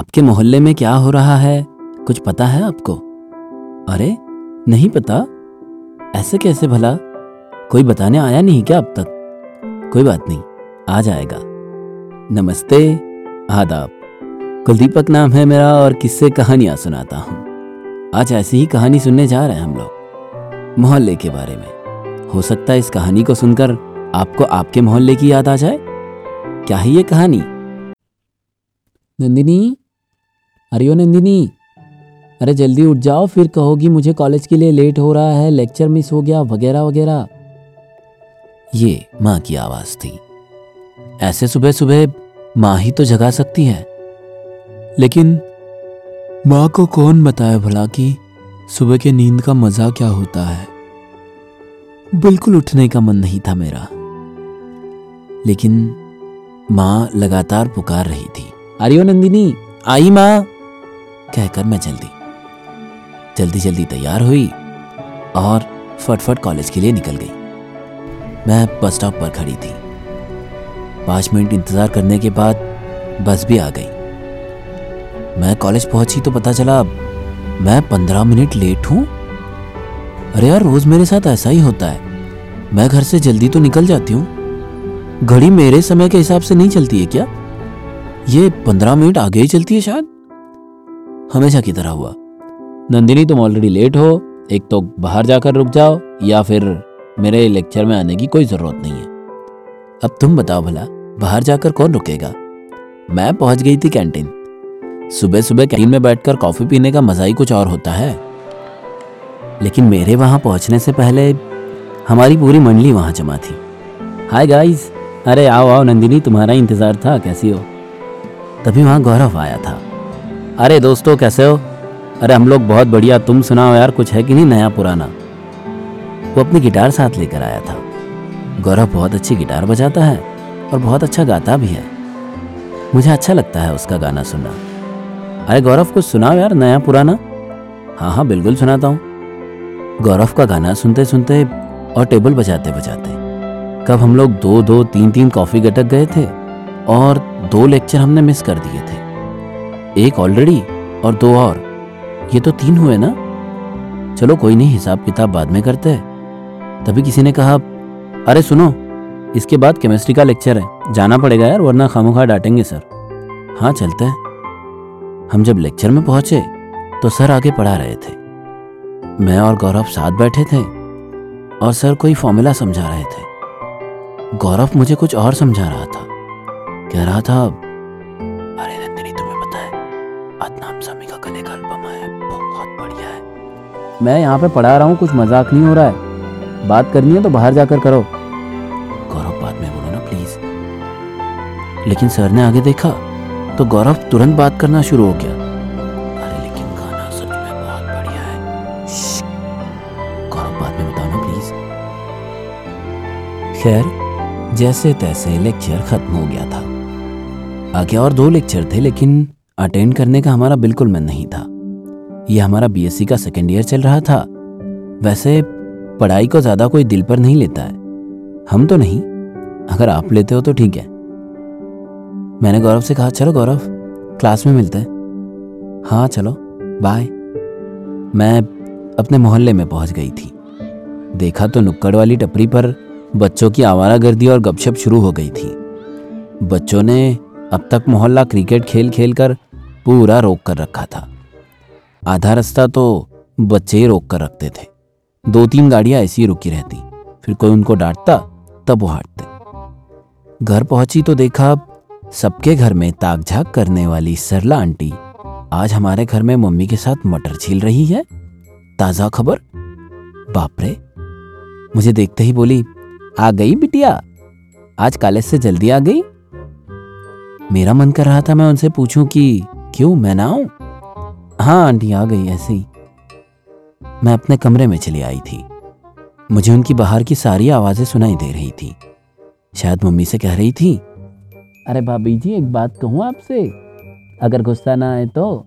आपके मोहल्ले में क्या हो रहा है? कुछ पता है आपको? अरे, नहीं पता। ऐसे कैसे भला? कोई बताने आया नहीं क्या अब तक? कोई बात नहीं, आ जाएगा। नमस्ते, आदाब। कुलदीपक नाम है मेरा और किससे कहानियाँ सुनाता हूँ। आज ऐसी ही कहानी सुनने जा रहे हैं हम लोग। मोहल्ले के बारे में। हो सकता है इस कहानी को सुनकर आपको आपके मोहल्ले की याद आ जाए। क्या है ये कहानी? नंदिनी अरे नंदिनी, अरे जल्दी उठ जाओ, फिर कहोगी मुझे कॉलेज के लिए लेट हो रहा है लेक्चर मिस हो गया, वगैरह वगैरह। ये माँ की आवाज़ थी। ऐसे सुबह सुबह माँ ही तो जगा सकती है। लेकिन माँ को कौन बताए भला कि सुबह के नींद का मज़ा क्या होता है? बिल्कुल उठने का मन नहीं था मेरा। लेकिन माँ लगातार पुकार रही थी। अरे नंदिनी, आई माँ। कहकर मैं जल्दी जल्दी जल्दी तैयार हुई और फटफट कॉलेज के लिए निकल गई। मैं बस स्टॉप पर खड़ी थी। पाँच मिनट इंतज़ार करने के बाद बस भी आ गई। मैं कॉलेज पहुँची तो पता चला, मैं पंद्रह मिनट लेट हूँ। अरे यार, रोज मेरे साथ ऐसा ही होता है। मैं घर से जल्दी तो निकल जाती हूँ। घड़ी मेरे समय के हिसाब से नहीं चलती है क्या? ये पंद्रह मिनट आगे ही चलती है शायद? हमेशा की तरह हुआ। नंदिनी, तुम ऑलरेडी लेट हो, एक तो बाहर जाकर रुक जाओ, या फिर मेरे लेक्चर में आने की कोई ज़रूरत नहीं है। अब तुम बताओ भला, बाहर जाकर कौन रुकेगा? मैं पहुँच गई थी कैंटीन सुबह सुबह कैंटीन में बैठकर कॉफ़ी पीने का मज़ा ही कुछ और होता है। लेकिन मेरे वहाँ पहुँचने से पहले हमारी पूरी मंडली वहाँ जमा थी। हाय गाइस अरे आओ आओ नंदिनी, तुम्हारा इंतज़ार था, कैसी हो? तभी वहाँ गौरव आया था। अरे दोस्तों, कैसे हो? अरे हम लोग बहुत बढ़िया। तुम सुनाओ यार, कुछ है कि नहीं नया पुराना? वो अपनी गिटार साथ लेकर आया था। गौरव बहुत अच्छी गिटार बजाता है और बहुत अच्छा गाता भी है। मुझे अच्छा लगता है उसका गाना सुनना। अरे गौरव, कुछ सुनाओ यार, नया पुराना? हाँ हाँ बिल्कुल सुनाता हूँ। गौरव का गाना सुनते सुनते और टेबल बजाते बजाते, कब हम लोग दो दो, तीन तीन कॉफ़ी गटक गए थे और दो लेक्चर हमने मिस कर दिए थे। एक ऑलरेडी और दो और। ये तो तीन हुए ना? चलो कोई नहीं, हिसाब किताब बाद में करते हैं। तभी किसी ने कहा, अरे सुनो, इसके बाद केमिस्ट्री का लेक्चर है। जाना पड़ेगा यार, वरना खामोखा डांटेंगे सर हाँ चलते हैं। हम जब लेक्चर में पहुँचे तो सर आगे पढ़ा रहे थे। मैं और गौरव साथ बैठे थे और सर कोई फॉर्मूला समझा रहे थे। गौरव मुझे कुछ और समझा रहा था। कह रहा था सामी का एल्बम है बहुत बढ़िया है। मैं यहाँ पे पढ़ा रहा हूँ कुछ मज़ाक नहीं हो रहा है। बात करनी है तो बाहर जाकर करो। गौरव बाद में बोलो ना प्लीज़ लेकिन सर ने आगे देखा तो गौरव तुरंत बात करना शुरू हो गया। अरे लेकिन गाना सच में बहुत बढ़िया है। गौरव बाद में बताओ ना प्लीज़ खैर जैसे तैसे लेक्चर खत्म हो गया था। आगे और दो लेक्चर थे लेकिन अटेंड करने का हमारा बिल्कुल मन नहीं था। यह हमारा बीएससी का सेकेंड ईयर चल रहा था। वैसे, पढ़ाई को ज़्यादा कोई दिल पर नहीं लेता है। हम तो नहीं। अगर आप लेते हो तो ठीक है। मैंने गौरव से कहा, चलो गौरव क्लास में मिलते हैं। हाँ चलो। बाय मैं अपने मोहल्ले में पहुँच गई थी। देखा तो नुक्कड़ वाली टपरी पर बच्चों की आवारा गर्दी और गपशप शुरू हो गई थी। बच्चों ने अब तक मोहल्ला क्रिकेट खेल खेल कर पूरा रोक कर रखा था। आधा रास्ता तो बच्चे ही रोक कर रखते थे। दो तीन गाड़ियाँ ऐसी रुकी रहती। फिर कोई उनको डांटता, तब वो हटते। घर पहुँची तो देखा सबके घर में ताक झाक करने वाली सरला आंटी आज हमारे घर में मम्मी के साथ मटर छील रही है। ताज़ा खबर? बाप रे। मुझे देखते ही बोली, आ गई बिटिया? आज कॉलेज से जल्दी आ गई? मेरा मन कर रहा था मैं उनसे पूछूँ कि क्यों मैं ना आऊँ? हाँ आंटी आ गई, ऐसे ही। मैं अपने कमरे में चली आई थी। मुझे उनकी बाहर की सारी आवाज़ें सुनाई दे रही थी। शायद मम्मी से कह रही थी, अरे भाभी जी, एक बात कहूँ आपसे। अगर गुस्सा ना आए तो?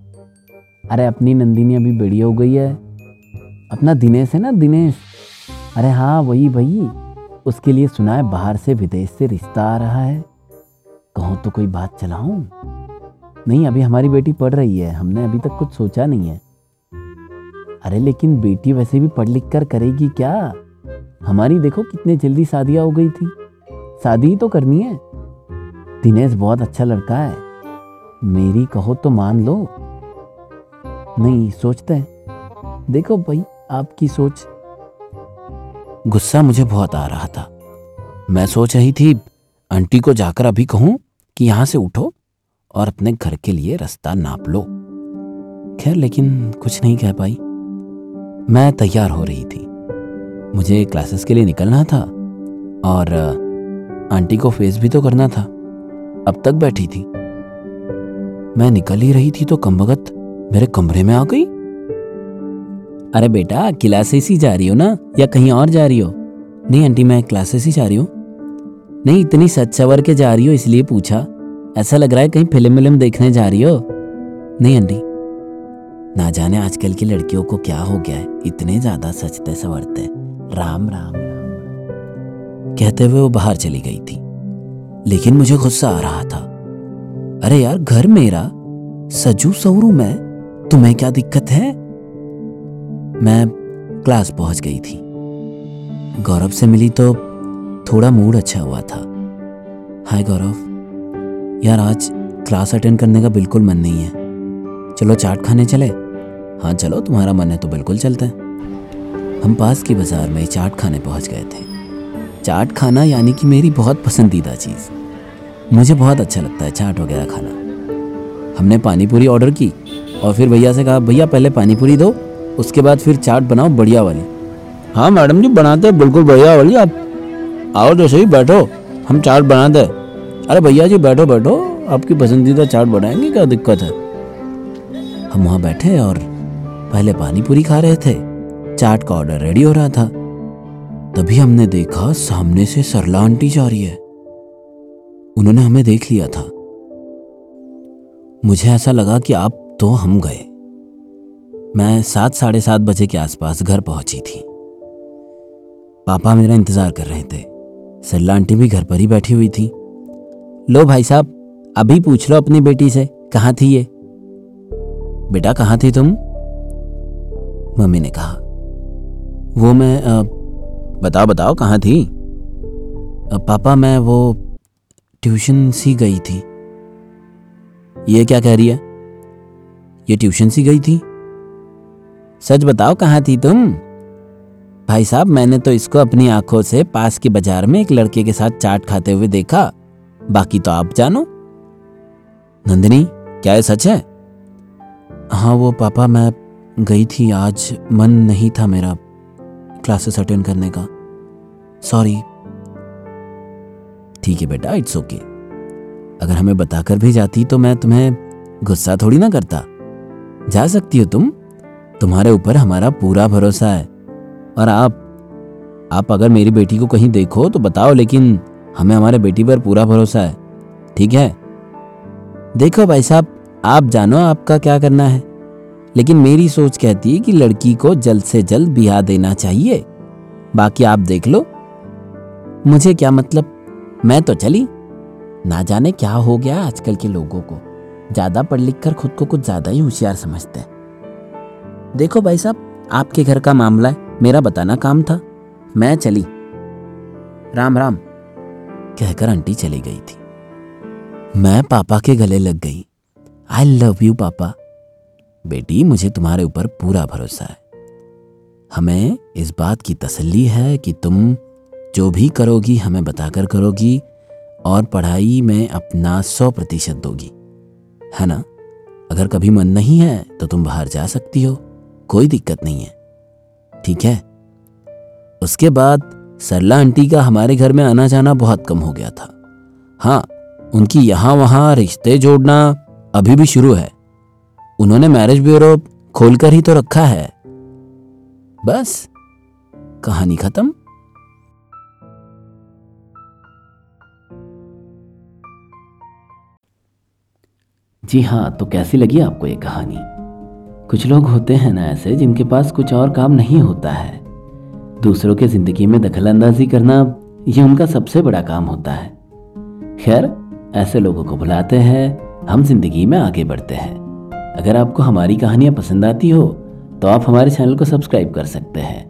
अरे, अपनी नंदिनी अभी बड़ी हो गई है। अपना दिनेश है ना, दिनेश? अरे हाँ वही वही। उसके लिए सुना है, बाहर से विदेश से रिश्ता आ रहा है। कहूँ तो कोई बात चलाऊं? नहीं, अभी हमारी बेटी पढ़ रही है। हमने अभी तक कुछ सोचा नहीं है। अरे, लेकिन बेटी वैसे भी पढ़ लिख कर करेगी क्या? हमारी देखो कितने जल्दी शादियाँ हो गई थी। शादी ही तो करनी है। दिनेश बहुत अच्छा लड़का है। मेरी कहो तो मान लो। नहीं, सोचते हैं। देखो भाई, आपकी सोच। गुस्सा मुझे बहुत आ रहा था। मैं सोच रही थी, आंटी को जाकर अभी कहूँ कि यहाँ से उठो। और अपने घर के लिए रास्ता नाप लो। खैर, लेकिन कुछ नहीं कह पाई। मैं तैयार हो रही थी। मुझे क्लासेस के लिए निकलना था और आंटी को फेस भी तो करना था। अब तक बैठी थी। मैं निकल ही रही थी तो कमबगत मेरे कमरे में आ गई। अरे बेटा क्लासेस ही जा रही हो ना? या कहीं और जा रही हो? नहीं आंटी, मैं क्लासेस ही जा रही हूँ। नहीं, इतनी सच सवर के जा रही हो, इसलिए पूछा। ऐसा लग रहा है कहीं फ़िल्म विल्म देखने जा रही हो। नहीं अंडी ना जाने आजकल की लड़कियों को क्या हो गया है। इतने ज़्यादा सचते सवरते। राम राम राम कहते हुए वो बाहर चली गई थी। लेकिन मुझे गुस्सा आ रहा था। अरे यार, घर मेरा। सजू सवरू मैं। तुम्हें क्या दिक्कत है? मैं क्लास पहुँच गई थी। गौरव से मिली तो थोड़ा मूड अच्छा हुआ था। हाय गौरव। यार आज क्लास अटेंड करने का बिल्कुल मन नहीं है। चलो चाट खाने चले। हाँ चलो, तुम्हारा मन है तो बिल्कुल चलते हैं। हम पास की बाज़ार में चाट खाने पहुँच गए थे। चाट खाना यानी कि मेरी बहुत पसंदीदा चीज़। मुझे बहुत अच्छा लगता है चाट वगैरह खाना। हमने पानी पूरी ऑर्डर की और फिर भैया से कहा, भैया, पहले पानी पूरी दो, उसके बाद फिर चाट बनाओ बढ़िया वाली। हाँ मैडम जी, बनाते हैं, बिल्कुल बढ़िया वाली। आप आओ तो सही, बैठो। हम चाट बनाते हैं। अरे भैया जी, बैठो बैठो। आपकी पसंदीदा चाट बनाएँगे, क्या दिक्कत है? हम वहाँ बैठे और पहले पानी पूरी खा रहे थे। चाट का ऑर्डर रेडी हो रहा था। तभी हमने देखा सामने से सरला आंटी जा रही है। उन्होंने हमें देख लिया था। मुझे ऐसा लगा कि आप तो हम गए। मैं सात, साढ़े सात बजे के आसपास घर पहुँची थी। पापा मेरा इंतज़ार कर रहे थे। सरला आंटी भी घर पर ही बैठी हुई थी। लो भाई साहब अभी पूछ लो अपनी बेटी से कहाँ थी ये? बेटा कहाँ थी तुम? मम्मी ने कहा वो मैं आ, बताओ बताओ कहाँ थी? आ, पापा मैं वो ट्यूशन सी गई थी। ये क्या कह रही है? ये ट्यूशन सी गई थी? सच बताओ कहाँ थी तुम? भाई साहब मैंने तो इसको अपनी आँखों से पास के बाज़ार में एक लड़के के साथ चाट खाते हुए देखा। बाकी तो आप जानो। नंदिनी, क्या ये सच है? हाँ वो पापा, मैं गई थी आज। मन नहीं था मेरा क्लासेस अटेंड करने का। सॉरी ठीक है बेटा इट्स ओके अगर हमें बताकर भी जाती तो मैं तुम्हें गुस्सा थोड़ी ना करता। जा सकती हो तुम। तुम्हारे ऊपर हमारा पूरा भरोसा है। और आप आप अगर मेरी बेटी को कहीं देखो तो बताओ, लेकिन हमें हमारे बेटी पर पूरा भरोसा है, ठीक है? देखो भाई साहब, आप जानो आपका क्या करना है। लेकिन मेरी सोच कहती है कि लड़की को जल्द से जल्द बिहा देना चाहिए। बाकी आप देख लो। मुझे क्या मतलब? मैं तो चली। ना जाने क्या हो गया आजकल के लोगों को। ज़्यादा पढ़ लिख कर खुद को कुछ ज़्यादा ही होशियार समझते हैं। देखो भाई साहब, आपके घर का मामला है, मेरा बताना काम था। मैं चली। राम राम। कहकर आंटी चली गई थी। मैं पापा के गले लग गई। आई लव यू पापा। बेटी, मुझे तुम्हारे ऊपर पूरा भरोसा है। हमें इस बात की तसल्ली है कि तुम जो भी करोगी, हमें बताकर करोगी और पढ़ाई में अपना सौ प्रतिशत दोगी। है ना? अगर कभी मन नहीं है तो तुम बाहर जा सकती हो। कोई दिक्कत नहीं है। ठीक है? उसके बाद सरला आंटी का हमारे घर में आना जाना बहुत कम हो गया था। हाँ उनकी यहाँ वहाँ रिश्ते जोड़ना अभी भी शुरू है। उन्होंने मैरिज ब्यूरो खोलकर ही तो रखा है। बस, कहानी खत्म। जी हाँ तो कैसी लगी आपको ये कहानी? कुछ लोग होते हैं ना ऐसे जिनके पास कुछ और काम नहीं होता है। दूसरों के ज़िंदगी में दखल अंदाजी करना ये उनका सबसे बड़ा काम होता है। खैर, ऐसे लोगों को बुलाते हैं, हम ज़िंदगी में आगे बढ़ते हैं। अगर आपको हमारी कहानियाँ पसंद आती हो तो आप हमारे चैनल को सब्सक्राइब कर सकते हैं।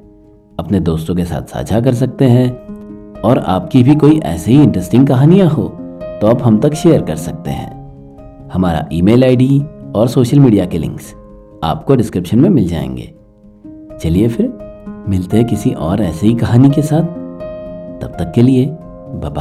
अपने दोस्तों के साथ साझा कर सकते हैं। और आपकी भी कोई ऐसी ही इंटरेस्टिंग कहानियाँ हो तो आप हम तक शेयर कर सकते हैं। हमारा ईमेल आईडी और सोशल मीडिया के लिंक्स आपको डिस्क्रिप्शन में मिल जाएँगे। चलिए फिर मिलते हैं किसी और ऐसी ही कहानी के साथ। तब तक के लिए बाय